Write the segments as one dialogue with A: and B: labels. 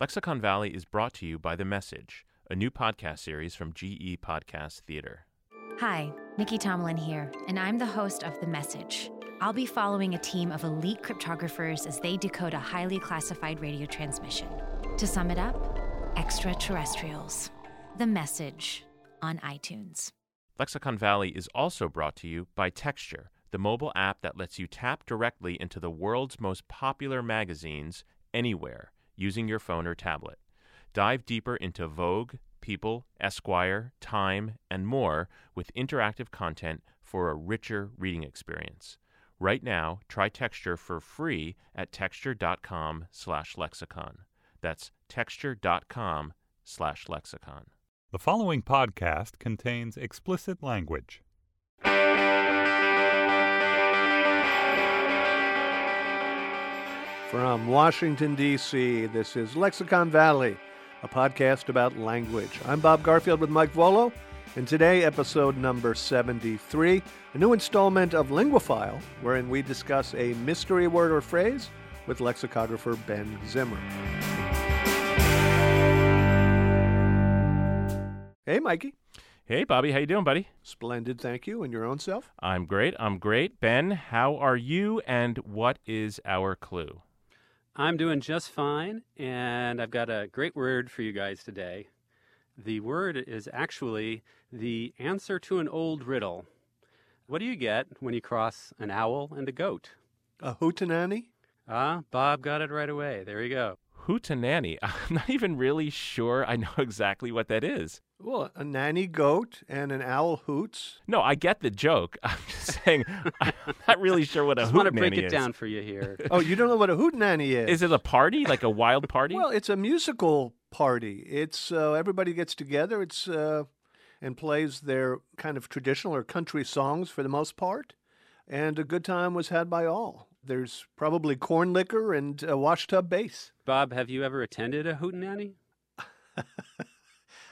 A: Lexicon Valley is brought to you by The Message, a new podcast series from GE Podcast Theater.
B: Hi, Nikki Tomlin here, and I'm the host of The Message. I'll be following a team of elite cryptographers as they decode a highly classified radio transmission. To sum it up, extraterrestrials. The Message on iTunes.
A: Lexicon Valley is also brought to you by Texture, the mobile app that lets you tap directly into the world's most popular magazines anywhere using your phone or tablet. Dive deeper into Vogue, People, Esquire, Time, and more with interactive content for a richer reading experience. Right now, try Texture for free at texture.com slash lexicon. That's texture.com slash lexicon.
C: The following podcast contains explicit language.
D: From Washington, D.C., this is Lexicon Valley, a podcast about language. I'm Bob Garfield with Mike Vuolo, and today, episode number 73, a new installment of Linguaphile, wherein we discuss a mystery word or phrase with lexicographer Ben Zimmer. Hey, Mikey.
A: Hey, Bobby, how you doing, buddy?
D: Splendid, thank you. And your own self?
A: I'm great. I'm great. Ben, how are you, and what is our clue?
E: I'm doing just fine, and I've got a great word for you guys today. The word is actually the answer to an old riddle. What do you get when you cross an owl and a goat?
D: A hootenanny?
E: Ah, Bob got it right away. There you go.
A: Hootenanny. I'm not even really sure I know exactly what that is.
D: Well, a nanny goat and an owl hoots.
A: No, I get the joke. I'm just saying I'm not really sure what a
E: I just want to break it
A: is.
E: down for you here.
D: Oh, you don't know what a hootenanny is?
A: Is it a party, like a wild party?
D: Well, it's a musical party. It's uh, everybody gets together. It's uh, and plays their kind of traditional or country songs for the most part, and a good time was had by all. There's probably corn liquor and a washtub bass.
E: Bob, have you ever attended a hootenanny?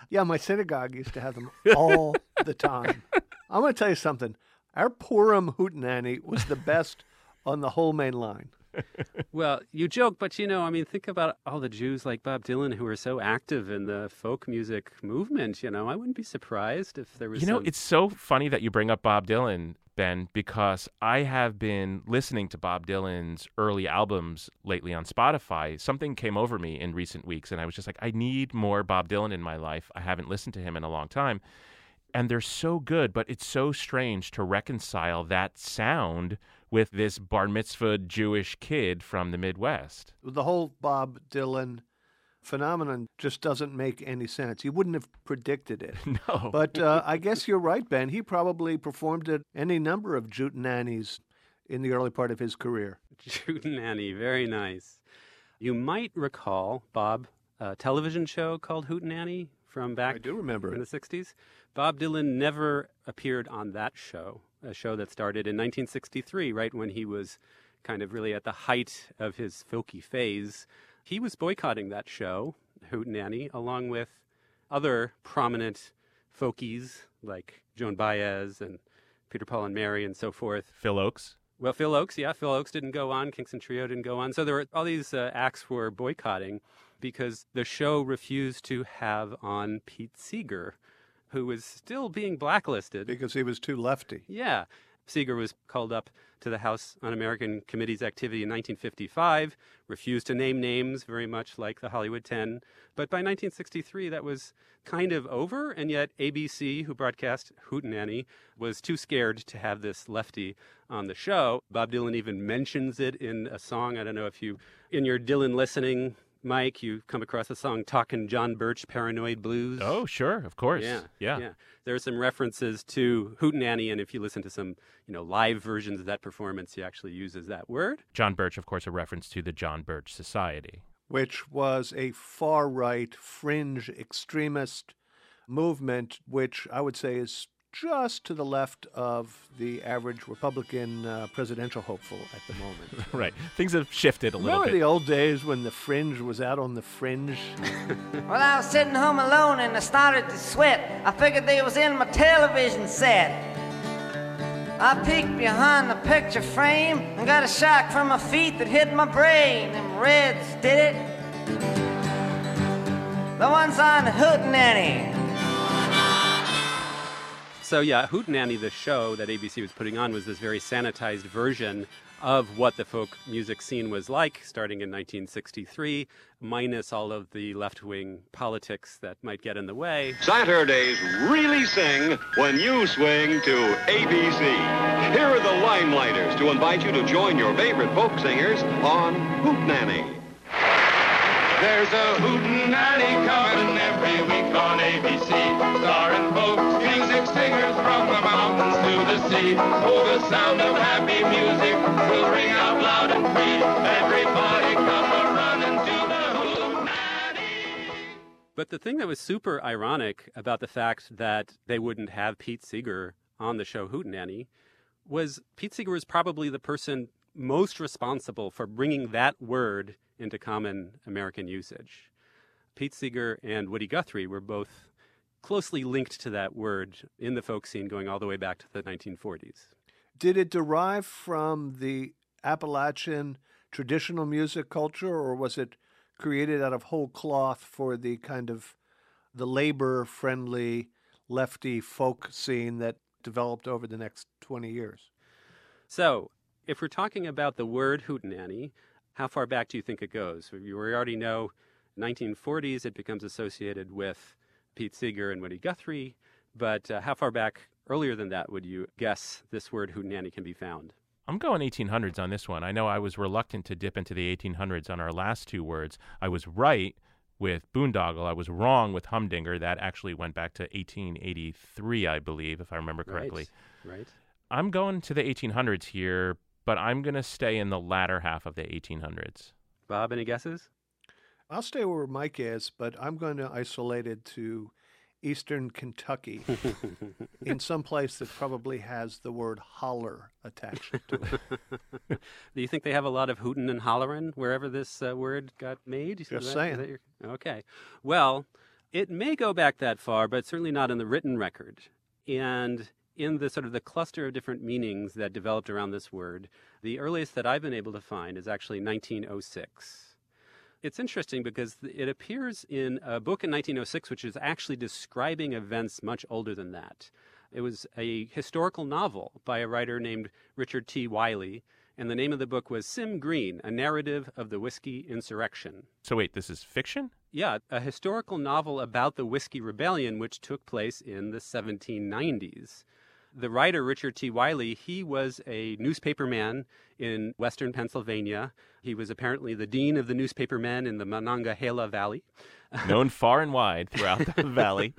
D: Yeah, my synagogue used to have them all the time. I'm going to tell you something. Our Purim hootenanny was the best on the whole main line.
E: Well, you joke, but you know, I mean, think about all the Jews like Bob Dylan who are so active in the folk music movement. You know, I wouldn't be surprised if there was.
A: You know,
E: some-
A: it's so funny that you bring up Bob Dylan, Ben, because I have been listening to Bob Dylan's early albums lately on Spotify. Something came over me in recent weeks, and I was just like, I need more Bob Dylan in my life. I haven't listened to him in a long time. And they're so good, but it's so strange to reconcile that sound with this bar mitzvah Jewish kid from the Midwest.
D: The whole Bob Dylan phenomenon just doesn't make any sense. You wouldn't have predicted it.
A: No.
D: But uh, I guess you're right, Ben. He probably performed at any number of Jootenannies in the early part of his career.
E: Hootenanny, very nice. You might recall, Bob, a television show called Hootenanny from back
D: I do remember
E: in
D: it.
E: the 60s. Bob Dylan never appeared on that show, a show that started in 1963, right when he was kind of really at the height of his folky phase. He was boycotting that show, Hoot Nanny, along with other prominent folkies like Joan Baez and Peter Paul and Mary and so forth.
A: Phil Ochs.
E: Well, Phil Ochs, yeah, Phil Ochs didn't go on. Kingston Trio didn't go on. So there were all these uh, acts were boycotting because the show refused to have on Pete Seeger, who was still being blacklisted.
D: Because he was too lefty.
E: Yeah. Seeger was called up to the House Un American Committee's activity in 1955, refused to name names, very much like the Hollywood 10. But by 1963, that was kind of over, and yet ABC, who broadcast Hootenanny, was too scared to have this lefty on the show. Bob Dylan even mentions it in a song. I don't know if you, in your Dylan listening, Mike, you come across the song Talking John Birch Paranoid Blues.
A: Oh, sure, of course.
E: Yeah,
A: yeah.
E: yeah. There are some references to Hootenanny, and if you listen to some, you know, live versions of that performance, he actually uses that word.
A: John Birch, of course, a reference to the John Birch Society.
D: which was a far right, fringe, extremist movement, which I would say is just to the left of the average Republican uh, presidential hopeful at the moment.
A: Right. Things have shifted a little
D: Remember
A: bit.
D: the old days when the fringe was out on the fringe?
F: Well, I was sitting home alone and I started to sweat. I figured they was in my television set. I peeked behind the picture frame and got a shock from my feet that hit my brain. Them reds did it. the ones on Hootenanny.
E: So yeah, Hootenanny, the show that ABC was putting on, was this very sanitized version of what the folk music scene was like starting in 1963, minus all of the left wing politics that might get in the way.
G: Saturdays really sing when you swing to ABC. Here are the Limeliters to invite you to join your favorite folk singers on Hootenanny.
H: There's a Hootenanny coming every week on ABC, starring folk singers from the mountains to the sea. Oh, the sound of happy music will ring out loud and free. Everybody come a running to the.
E: But the thing that was super ironic about the fact that they wouldn't have Pete Seeger on the show Hootenanny was Pete Seeger was probably the person most responsible for bringing that word into common American usage. Pete Seeger and Woody Guthrie were both closely linked to that word in the folk scene going all the way back to the 1940s.
D: Did it derive from the Appalachian traditional music culture, or was it created out of whole cloth for the kind of the labor-friendly lefty folk scene that developed over the next 20 years?
E: So, if we're talking about the word hootenanny, how far back do you think it goes? We already know 1940s it becomes associated with Pete Seeger and Woody Guthrie, but uh, how far back earlier than that would you guess this word hootenanny can be found?
A: I'm going 1800s on this one. I know I was reluctant to dip into the 1800s on our last two words. I was right with boondoggle. I was wrong with humdinger. That actually went back to 1883, I believe, if I remember correctly.
E: Right. right.
A: I'm going to the 1800s here, but I'm going to stay in the latter half of the 1800s.
E: Bob, any guesses?
D: I'll stay where Mike is, but I'm going to isolate it to eastern Kentucky in some place that probably has the word holler attached to it.
E: Do you think they have a lot of hootin' and hollerin' wherever this uh, word got made?
D: Just
E: that-
D: saying.
E: okay. Well, it may go back that far, but certainly not in the written record. And in the sort of the cluster of different meanings that developed around this word, the earliest that I've been able to find is actually 1906. It's interesting because it appears in a book in 1906 which is actually describing events much older than that. It was a historical novel by a writer named Richard T. Wiley, and the name of the book was Sim Green, a narrative of the whiskey insurrection.
A: So wait, this is fiction?
E: Yeah, a historical novel about the Whiskey Rebellion, which took place in the 1790s. The writer, Richard T. Wiley, he was a newspaperman in western Pennsylvania. He was apparently the dean of the newspapermen in the Monongahela Valley.
A: Known far and wide throughout the valley.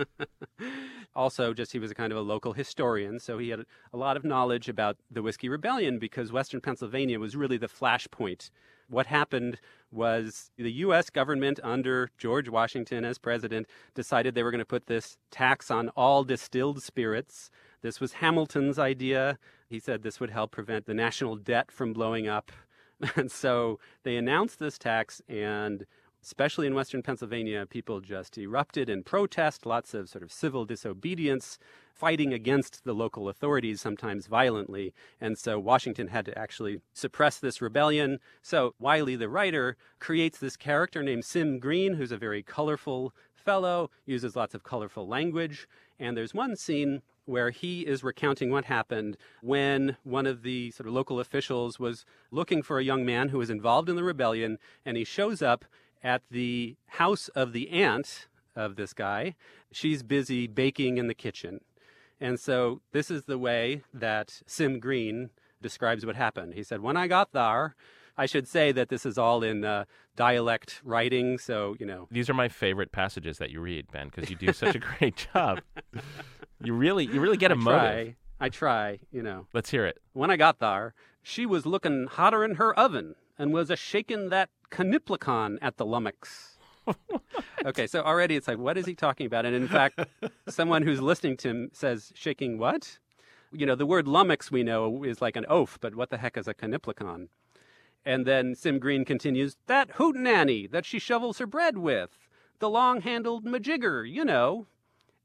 E: also, just he was a kind of a local historian, so he had a lot of knowledge about the Whiskey Rebellion because Western Pennsylvania was really the flashpoint. What happened was the U.S. government, under George Washington as president, decided they were going to put this tax on all distilled spirits. This was Hamilton's idea. He said this would help prevent the national debt from blowing up. And so they announced this tax, and especially in Western Pennsylvania, people just erupted in protest, lots of sort of civil disobedience, fighting against the local authorities, sometimes violently. And so Washington had to actually suppress this rebellion. So Wiley, the writer, creates this character named Sim Green, who's a very colorful fellow, uses lots of colorful language. And there's one scene where he is recounting what happened when one of the sort of local officials was looking for a young man who was involved in the rebellion, and he shows up at the house of the aunt of this guy. She's busy baking in the kitchen. And so this is the way that Sim Green describes what happened. He said, When I got there, I should say that this is all in uh, dialect writing, so, you know,
A: These are my favorite passages that you read, Ben, because you do such a great job. You really, you really get a
E: I
A: motive.
E: try. I try, you know.
A: Let's hear it.
E: When I got there, she was looking hotter in her oven and was a shaking that caniplicon at the lummox. okay, so already it's like, what is he talking about? And in fact, someone who's listening to him says, shaking what? You know, the word lummox we know is like an oaf, but what the heck is a caniplicon? And then Sim Green continues, that hootenanny that she shovels her bread with, the long handled majigger, you know.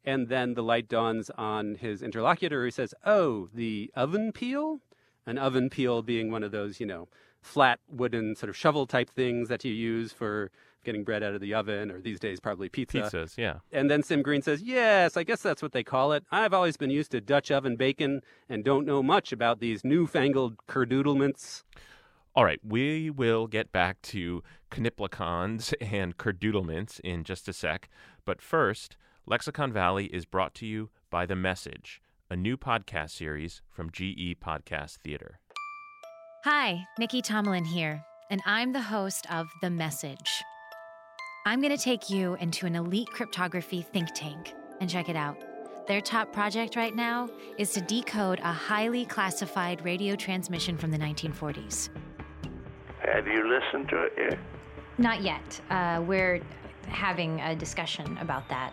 E: And then the light dawns on his interlocutor who says, Oh, the oven peel? An oven peel being one of those, you know, flat wooden sort of shovel type things that you use for getting bread out of the oven, or these days probably pizza.
A: Pizzas, yeah.
E: And then Sim Green says, Yes, I guess that's what they call it. I've always been used to Dutch oven bacon and don't know much about these newfangled kerdoodlements.
A: All right, we will get back to Kniplicons and Kerdoodlements in just a sec. But first, Lexicon Valley is brought to you by The Message, a new podcast series from GE Podcast Theater.
B: Hi, Nikki Tomlin here, and I'm the host of The Message. I'm going to take you into an elite cryptography think tank and check it out. Their top project right now is to decode a highly classified radio transmission from the 1940s.
I: Have you listened to it yet?
J: Not yet. Uh, we're having a discussion about that.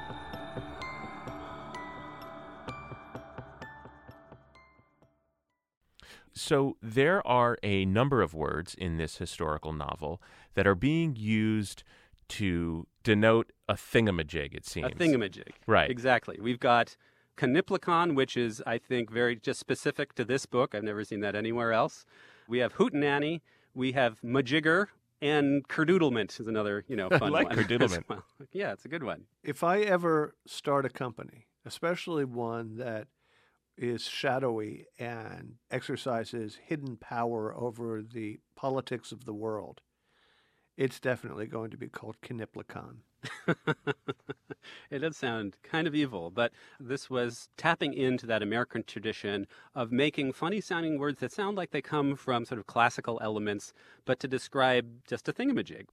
A: So there are a number of words in this historical novel that are being used to denote a thingamajig, it seems.
E: A thingamajig.
A: Right.
E: Exactly. We've got Kniplicon, which is, I think, very just specific to this book. I've never seen that anywhere else. We have Hootenanny. We have Majigger. And Kerdoodlement is another, you know,
A: I
E: fun
A: like
E: one. as
A: Kerdoodlement.
E: well. Yeah, it's a good one.
D: If I ever start a company, especially one that is shadowy and exercises hidden power over the politics of the world, it's definitely going to be called Kniplicon.
E: it does sound kind of evil, but this was tapping into that American tradition of making funny sounding words that sound like they come from sort of classical elements, but to describe just a thingamajig.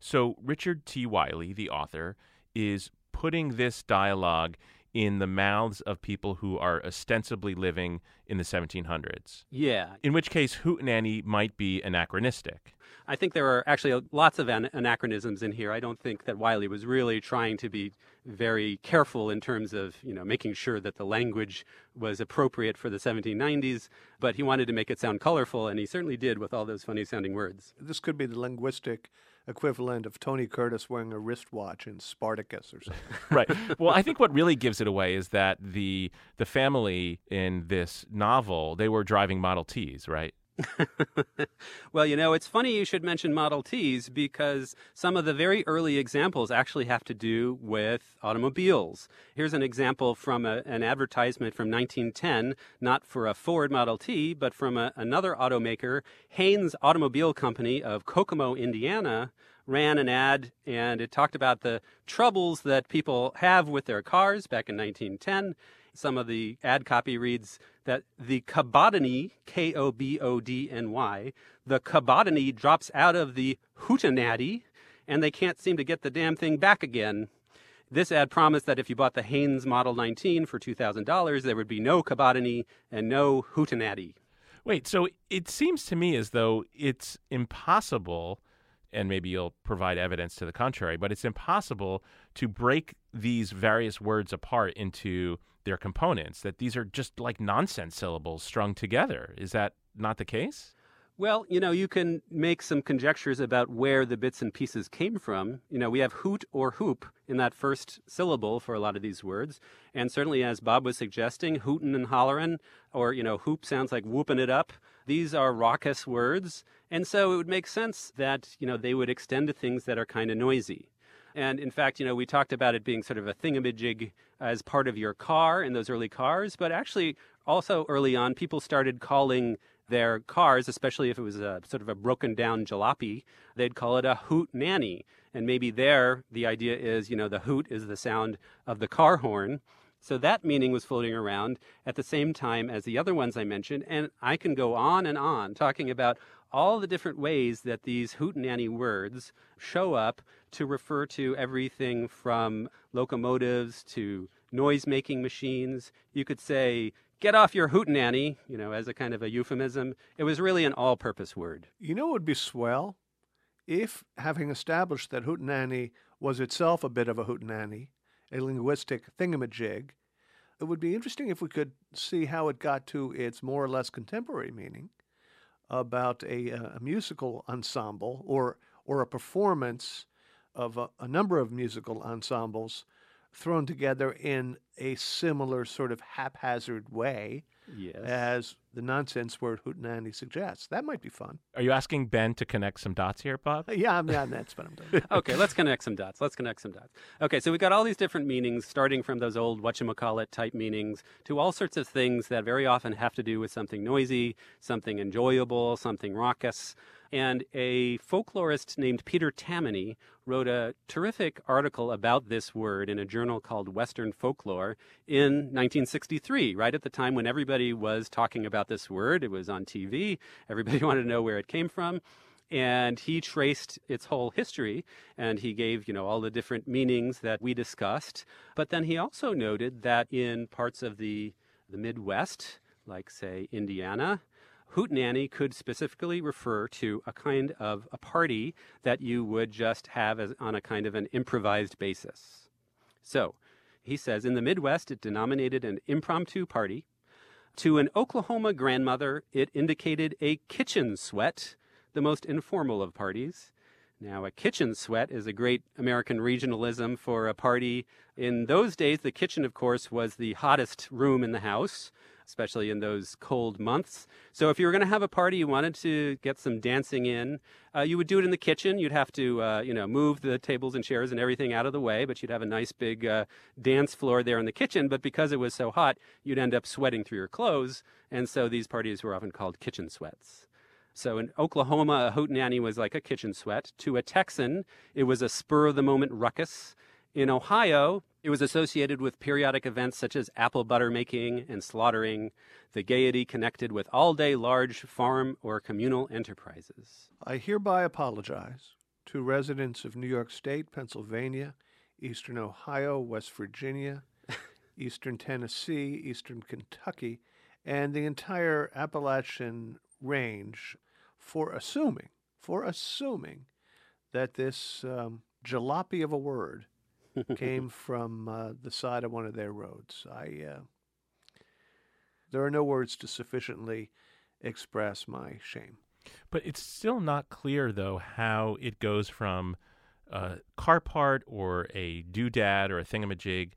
A: So Richard T. Wiley, the author, is putting this dialogue in the mouths of people who are ostensibly living in the 1700s.
E: Yeah.
A: In which case, Hootenanny might be anachronistic.
E: I think there are actually lots of an- anachronisms in here. I don't think that Wiley was really trying to be very careful in terms of, you know, making sure that the language was appropriate for the 1790s, but he wanted to make it sound colorful, and he certainly did with all those funny sounding words.
D: This could be the linguistic equivalent of Tony Curtis wearing a wristwatch in Spartacus or something.
A: right. Well, I think what really gives it away is that the the family in this novel, they were driving Model Ts, right?
E: well, you know, it's funny you should mention Model Ts because some of the very early examples actually have to do with automobiles. Here's an example from a, an advertisement from 1910, not for a Ford Model T, but from a, another automaker, Haynes Automobile Company of Kokomo, Indiana. Ran an ad and it talked about the troubles that people have with their cars back in 1910 some of the ad copy reads that the Kobodny, K O B O D N Y, the Kobodny drops out of the hootenanny, and they can't seem to get the damn thing back again. This ad promised that if you bought the Haynes Model 19 for $2,000, there would be no Kobodny and no hootenanny.
A: Wait, so it seems to me as though it's impossible, and maybe you'll provide evidence to the contrary, but it's impossible to break these various words apart into their components, that these are just like nonsense syllables strung together. Is that not the case?
E: Well, you know, you can make some conjectures about where the bits and pieces came from. You know, we have hoot or hoop in that first syllable for a lot of these words. And certainly, as Bob was suggesting, hootin' and hollerin', or, you know, hoop sounds like whooping it up. These are raucous words. And so it would make sense that, you know, they would extend to things that are kind of noisy. And in fact, you know, we talked about it being sort of a thingamajig as part of your car in those early cars, but actually, also early on, people started calling their cars, especially if it was a sort of a broken down jalopy, they'd call it a hoot nanny. And maybe there, the idea is, you know, the hoot is the sound of the car horn. So that meaning was floating around at the same time as the other ones I mentioned. And I can go on and on talking about all the different ways that these hootenanny words show up to refer to everything from locomotives to noise making machines. You could say, get off your hootenanny, you know, as a kind of a euphemism. It was really an all purpose word.
D: You know it would be swell? if, having established that hootenanny was itself a bit of a hootenanny, a linguistic thingamajig, it would be interesting if we could see how it got to its more or less contemporary meaning about a, uh, a musical ensemble or or a performance of a, a number of musical ensembles thrown together in a similar sort of haphazard way
E: Yes.
D: as the nonsense word hootenanny suggests. That might be fun.
A: Are you asking Ben to connect some dots here, Bob?
D: Uh, yeah, I'm, yeah that's what I'm doing.
E: okay, let's connect some dots. Let's connect some dots. Okay, so we've got all these different meanings, starting from those old whatchamacallit type meanings to all sorts of things that very often have to do with something noisy, something enjoyable, something raucous. And a folklorist named Peter Tamony wrote a terrific article about this word in a journal called Western Folklore in 1963, right at the time when everybody was talking about this word. It was on TV. Everybody wanted to know where it came from and he traced its whole history and he gave you know all the different meanings that we discussed but then he also noted that in parts of the the midwest like say indiana hootenanny could specifically refer to a kind of a party that you would just have as, on a kind of an improvised basis so he says in the midwest it denominated an impromptu party to an oklahoma grandmother it indicated a kitchen sweat the most informal of parties. Now, a kitchen sweat is a great American regionalism for a party. In those days, the kitchen, of course, was the hottest room in the house, especially in those cold months. So, if you were going to have a party, you wanted to get some dancing in, uh, you would do it in the kitchen. You'd have to, uh, you know, move the tables and chairs and everything out of the way, but you'd have a nice big uh, dance floor there in the kitchen. But because it was so hot, you'd end up sweating through your clothes. And so these parties were often called kitchen sweats. So in Oklahoma, a hootenanny was like a kitchen sweat. To a Texan, it was a spur of the moment ruckus. In Ohio, it was associated with periodic events such as apple butter making and slaughtering, the gaiety connected with all day large farm or communal enterprises.
D: I hereby apologize to residents of New York State, Pennsylvania, Eastern Ohio, West Virginia, Eastern Tennessee, Eastern Kentucky, and the entire Appalachian range for assuming, for assuming that this um, jalopy of a word came from uh, the side of one of their roads. I uh, there are no words to sufficiently express my shame.
A: But it's still not clear, though, how it goes from a car part or a doodad or a thingamajig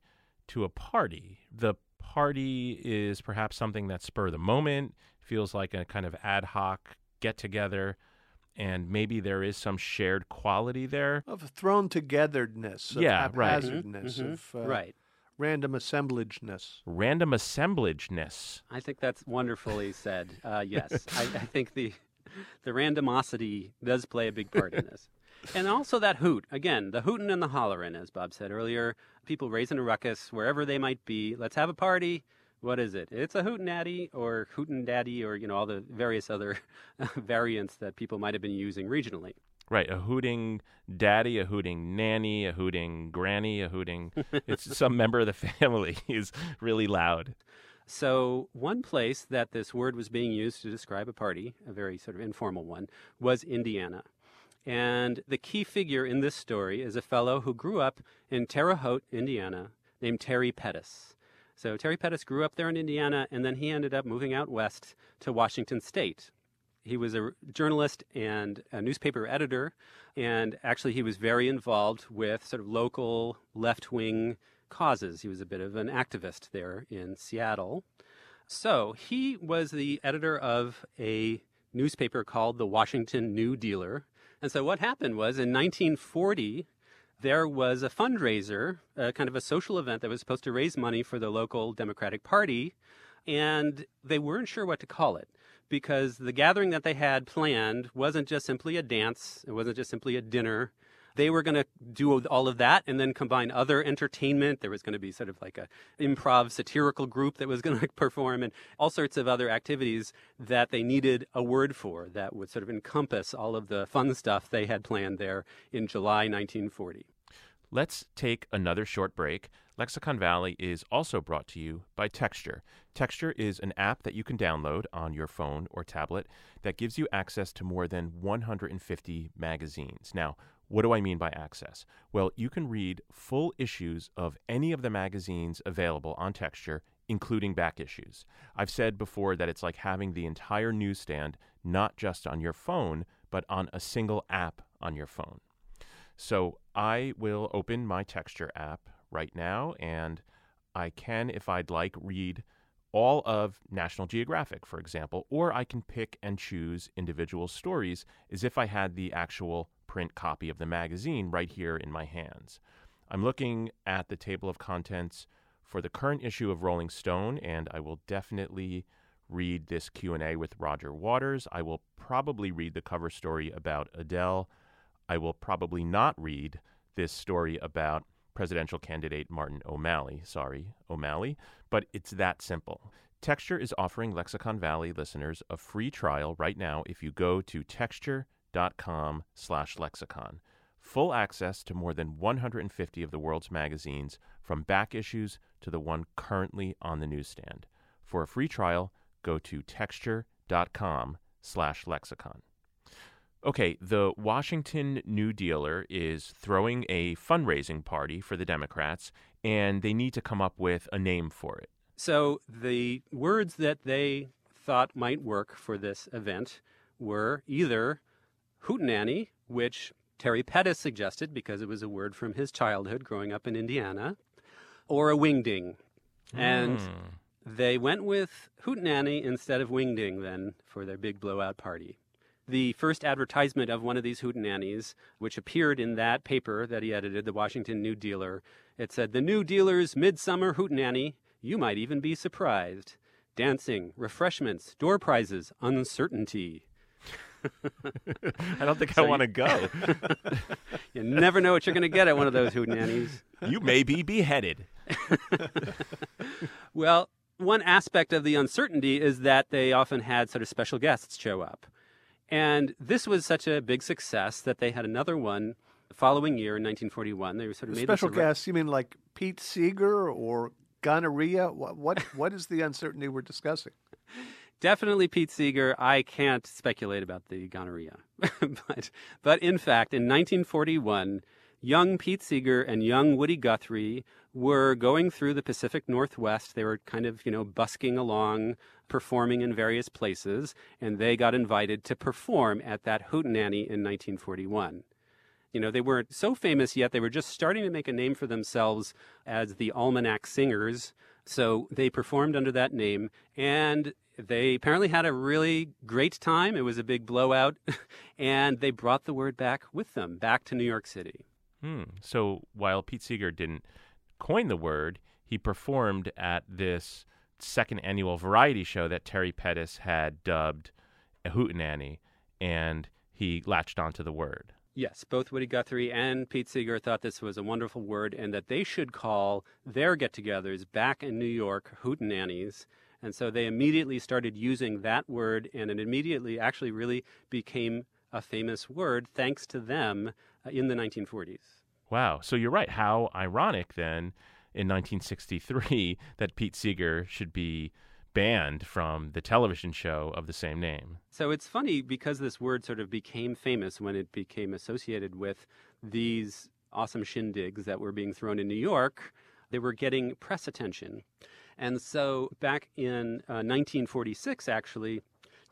A: to a party. The party is perhaps something that's spur of the moment, feels like a kind of ad hoc get together, and maybe there is some shared quality there.
D: Of thrown togetherness, of
A: Yeah, right.
D: haphazardness,
E: Mhm,
D: of uh,
E: right.
D: random assemblageness.
A: Random assemblageness.
E: I think that's wonderfully said. Uh, yes, I, I think the the randomosity does play a big part in this. And also that hoot. Again, the hootin' and the hollerin', as Bob said earlier. People raising a ruckus wherever they might be. Let's have a party. What is it? It's a hootenaddy or hootin' daddy or, you know, all the various other variants that people might have been using regionally.
A: Right, a hooting daddy, a hooting nanny, a hooting granny, a hooting. it's some member of the family is really loud.
E: So, one place that this word was being used to describe a party, a very sort of informal one, was Indiana. And the key figure in this story is a fellow who grew up in Terre Haute, Indiana, named Terry Pettus. So, Terry Pettus grew up there in Indiana, and then he ended up moving out west to Washington State. He was a journalist and a newspaper editor, and actually, he was very involved with sort of local left wing causes. He was a bit of an activist there in Seattle. So he was the editor of a newspaper called the Washington New Dealer. And so what happened was in 1940, there was a fundraiser, a kind of a social event that was supposed to raise money for the local Democratic Party. And they weren't sure what to call it because the gathering that they had planned wasn't just simply a dance, it wasn't just simply a dinner. They were going to do all of that and then combine other entertainment. There was going to be sort of like a improv satirical group that was going to perform and all sorts of other activities that they needed a word for that would sort of encompass all of the fun stuff they had planned there in July 1940.
A: Let's take another short break. Lexicon Valley is also brought to you by Texture. Texture is an app that you can download on your phone or tablet that gives you access to more than 150 magazines. Now, what do I mean by access? Well, you can read full issues of any of the magazines available on Texture, including back issues. I've said before that it's like having the entire newsstand not just on your phone, but on a single app on your phone. So I will open my Texture app right now, and I can, if I'd like, read all of National Geographic, for example, or I can pick and choose individual stories as if I had the actual print copy of the magazine right here in my hands. I'm looking at the table of contents for the current issue of Rolling Stone, and I will definitely read this Q&A with Roger Waters. I will probably read the cover story about Adele. I will probably not read this story about presidential candidate Martin O'Malley. Sorry, O'Malley, but it's that simple. Texture is offering Lexicon Valley listeners a free trial right now if you go to texture.com slash lexicon. Full access to more than 150 of the world's magazines, from back issues to the one currently on the newsstand. For a free trial, go to texture.com slash lexicon. Okay, the Washington New Dealer is throwing a fundraising party for the Democrats, and they need to come up with a name for it.
E: So the words that they thought might work for this event were either hootenanny, which Terry Pettus suggested because it was a word from his childhood growing up in Indiana, or a wingding. And
A: Hmm.
E: they went with hootenanny instead of wingding then for their big blowout party. The first advertisement of one of these hootenannies, which appeared in that paper that he edited, the Washington New Dealer, it said, The New Dealer's Midsummer Hootenanny. You might even be surprised. Dancing, refreshments, door prizes, uncertainty.
A: I don't think
E: So
A: I want to go.
E: You never know what you're going to get at one of those hootenannies.
A: you may be beheaded.
E: Well, one aspect of the uncertainty is that they often had sort of special guests show up. And this was such a big success that they had another one the following year in 1941. They sort of made
D: Special
E: this re-
D: guests, you mean like Pete Seeger or gonorrhea? What, what, what is the uncertainty we're discussing?
E: Definitely Pete Seeger. I can't speculate about the gonorrhea. but, but in fact, in 1941, young Pete Seeger and young Woody Guthrie were going through the Pacific Northwest. They were kind of, you know, busking along, performing in various places, and they got invited to perform at that Hootenanny in 1941. You know, they weren't so famous yet. They were just starting to make a name for themselves as the Almanac Singers. So they performed under that name, and they apparently had a really great time. It was a big blowout, and they brought the word back with them, back to New York City.
A: Hmm. So while Pete Seeger didn't coin the word, he performed at this second annual variety show that Terry Pettus had dubbed a hootenanny, and he latched onto the word.
E: Yes, both Woody Guthrie and Pete Seeger thought this was a wonderful word and that they should call their get togethers back in New York hootenannies. And so they immediately started using that word, and it immediately actually really became a famous word thanks to them uh, in the 1940s.
A: Wow. So you're right. How ironic then in 1963 that Pete Seeger should be banned from the television show of the same name.
E: So it's funny because this word sort of became famous when it became associated with these awesome shindigs that were being thrown in New York. They were getting press attention. And so back in uh, 1946, actually,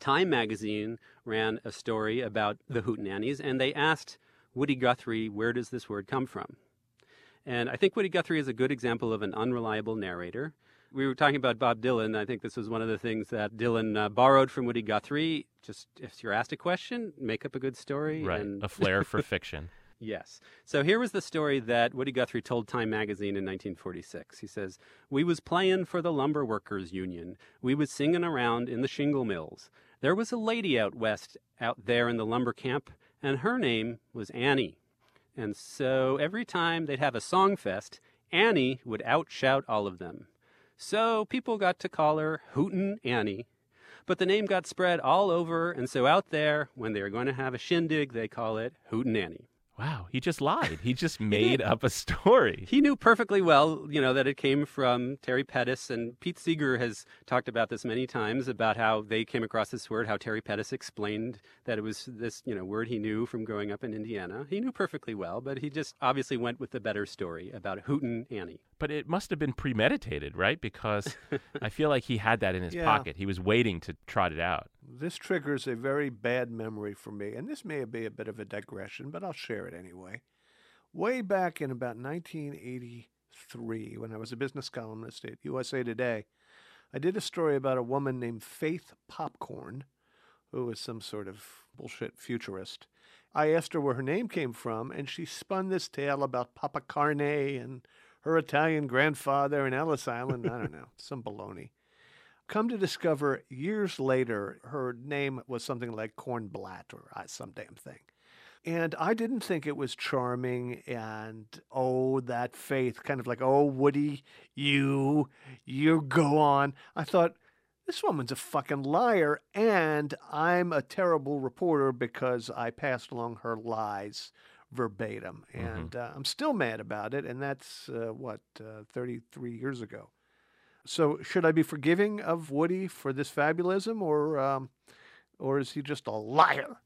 E: Time magazine ran a story about the Hootenannies, and they asked Woody Guthrie, where does this word come from? And I think Woody Guthrie is a good example of an unreliable narrator. We were talking about Bob Dylan. I think this was one of the things that Dylan uh, borrowed from Woody Guthrie. Just if you're asked a question, make up a good story.
A: Right.
E: And
A: A flair for fiction.
E: Yes. So here was the story that Woody Guthrie told Time magazine in 1946. He says, We was playin' for the Lumber Workers Union. We was singin' around in the shingle mills. There was a lady out west, out there in the lumber camp, and her name was Annie. And so every time they'd have a song fest, Annie would outshout all of them. So people got to call her Hootin' Annie. But the name got spread all over, and so out there, when they were going to have a shindig, they call it Hootin' Annie.
A: Wow, he just lied. He just made up a story.
E: He knew perfectly well, you know, that it came from Terry Pettus, and Pete Seeger has talked about this many times about how they came across this word, how Terry Pettus explained that it was this, you know, word he knew from growing up in Indiana. He knew perfectly well, but he just obviously went with the better story about Hootin' Annie.
A: But it must have been premeditated, right? Because I feel like he had that in his
D: Yeah.
A: pocket. He was waiting to trot it out.
D: This triggers a very bad memory for me, and this may be a bit of a digression, but I'll share it anyway. Way back in about 1983, when I was a business columnist at USA Today, I did a story about a woman named Faith Popcorn, who was some sort of bullshit futurist. I asked her where her name came from, and she spun this tale about Papa Carne and her Italian grandfather and Ellis Island. I don't know, some baloney. Come to discover years later, her name was something like Cornblatt or uh, some damn thing. And I didn't think it was charming and, oh, that faith, kind of like, oh, Woody, you, you go on. I thought, this woman's a fucking liar, and I'm a terrible reporter because I passed along her lies verbatim. And uh, I'm still mad about it, and that's, uh, what, uh, 33 years ago. So should I be forgiving of Woody for this fabulism, or um, or is he just a liar?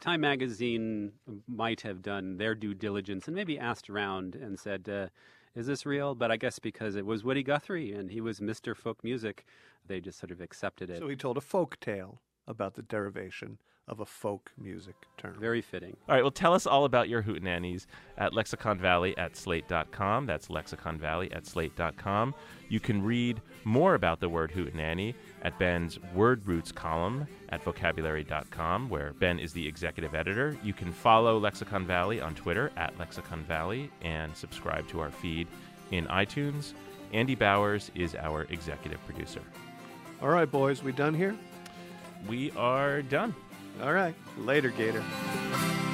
E: Time magazine might have done their due diligence and maybe asked around and said, uh, is this real? But I guess because it was Woody Guthrie and he was Mr. Folk Music, they just sort of accepted it.
D: So he told a folk tale about the derivation of a folk music term.
E: Very fitting.
A: All right, well, tell us all about your hootenannies at Lexicon Valley at slate.com. That's Lexicon Valley at slate.com. You can read more about the word hootenanny at Ben's Word Roots column at vocabulary.com, where Ben is the executive editor. You can follow Lexicon Valley on Twitter at Lexicon Valley and subscribe to our feed in iTunes. Andy Bowers is our executive producer.
D: All right, boys, we done here?
A: We are done.
D: All right. Later, Gator.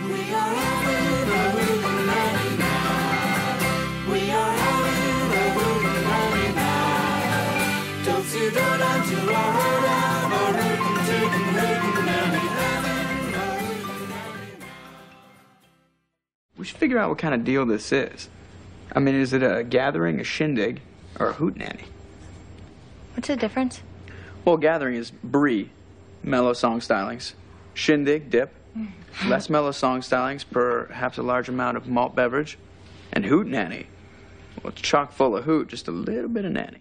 K: We are having a hootenanny now. We are having a hootenanny now. Don't you go down to our herd of a rootin' tootin' hootenanny. Having a hootenanny now.
L: We should figure out what kind of deal this is. I mean, is it a gathering, a shindig, or a hootenanny?
J: What's the difference?
L: Well, gathering is brie, mellow song stylings. Shindig, dip, mm-hmm. less mellow song stylings, perhaps a large amount of malt beverage. And hoot nanny. well, it's chock full of hoot, just a little bit of nanny.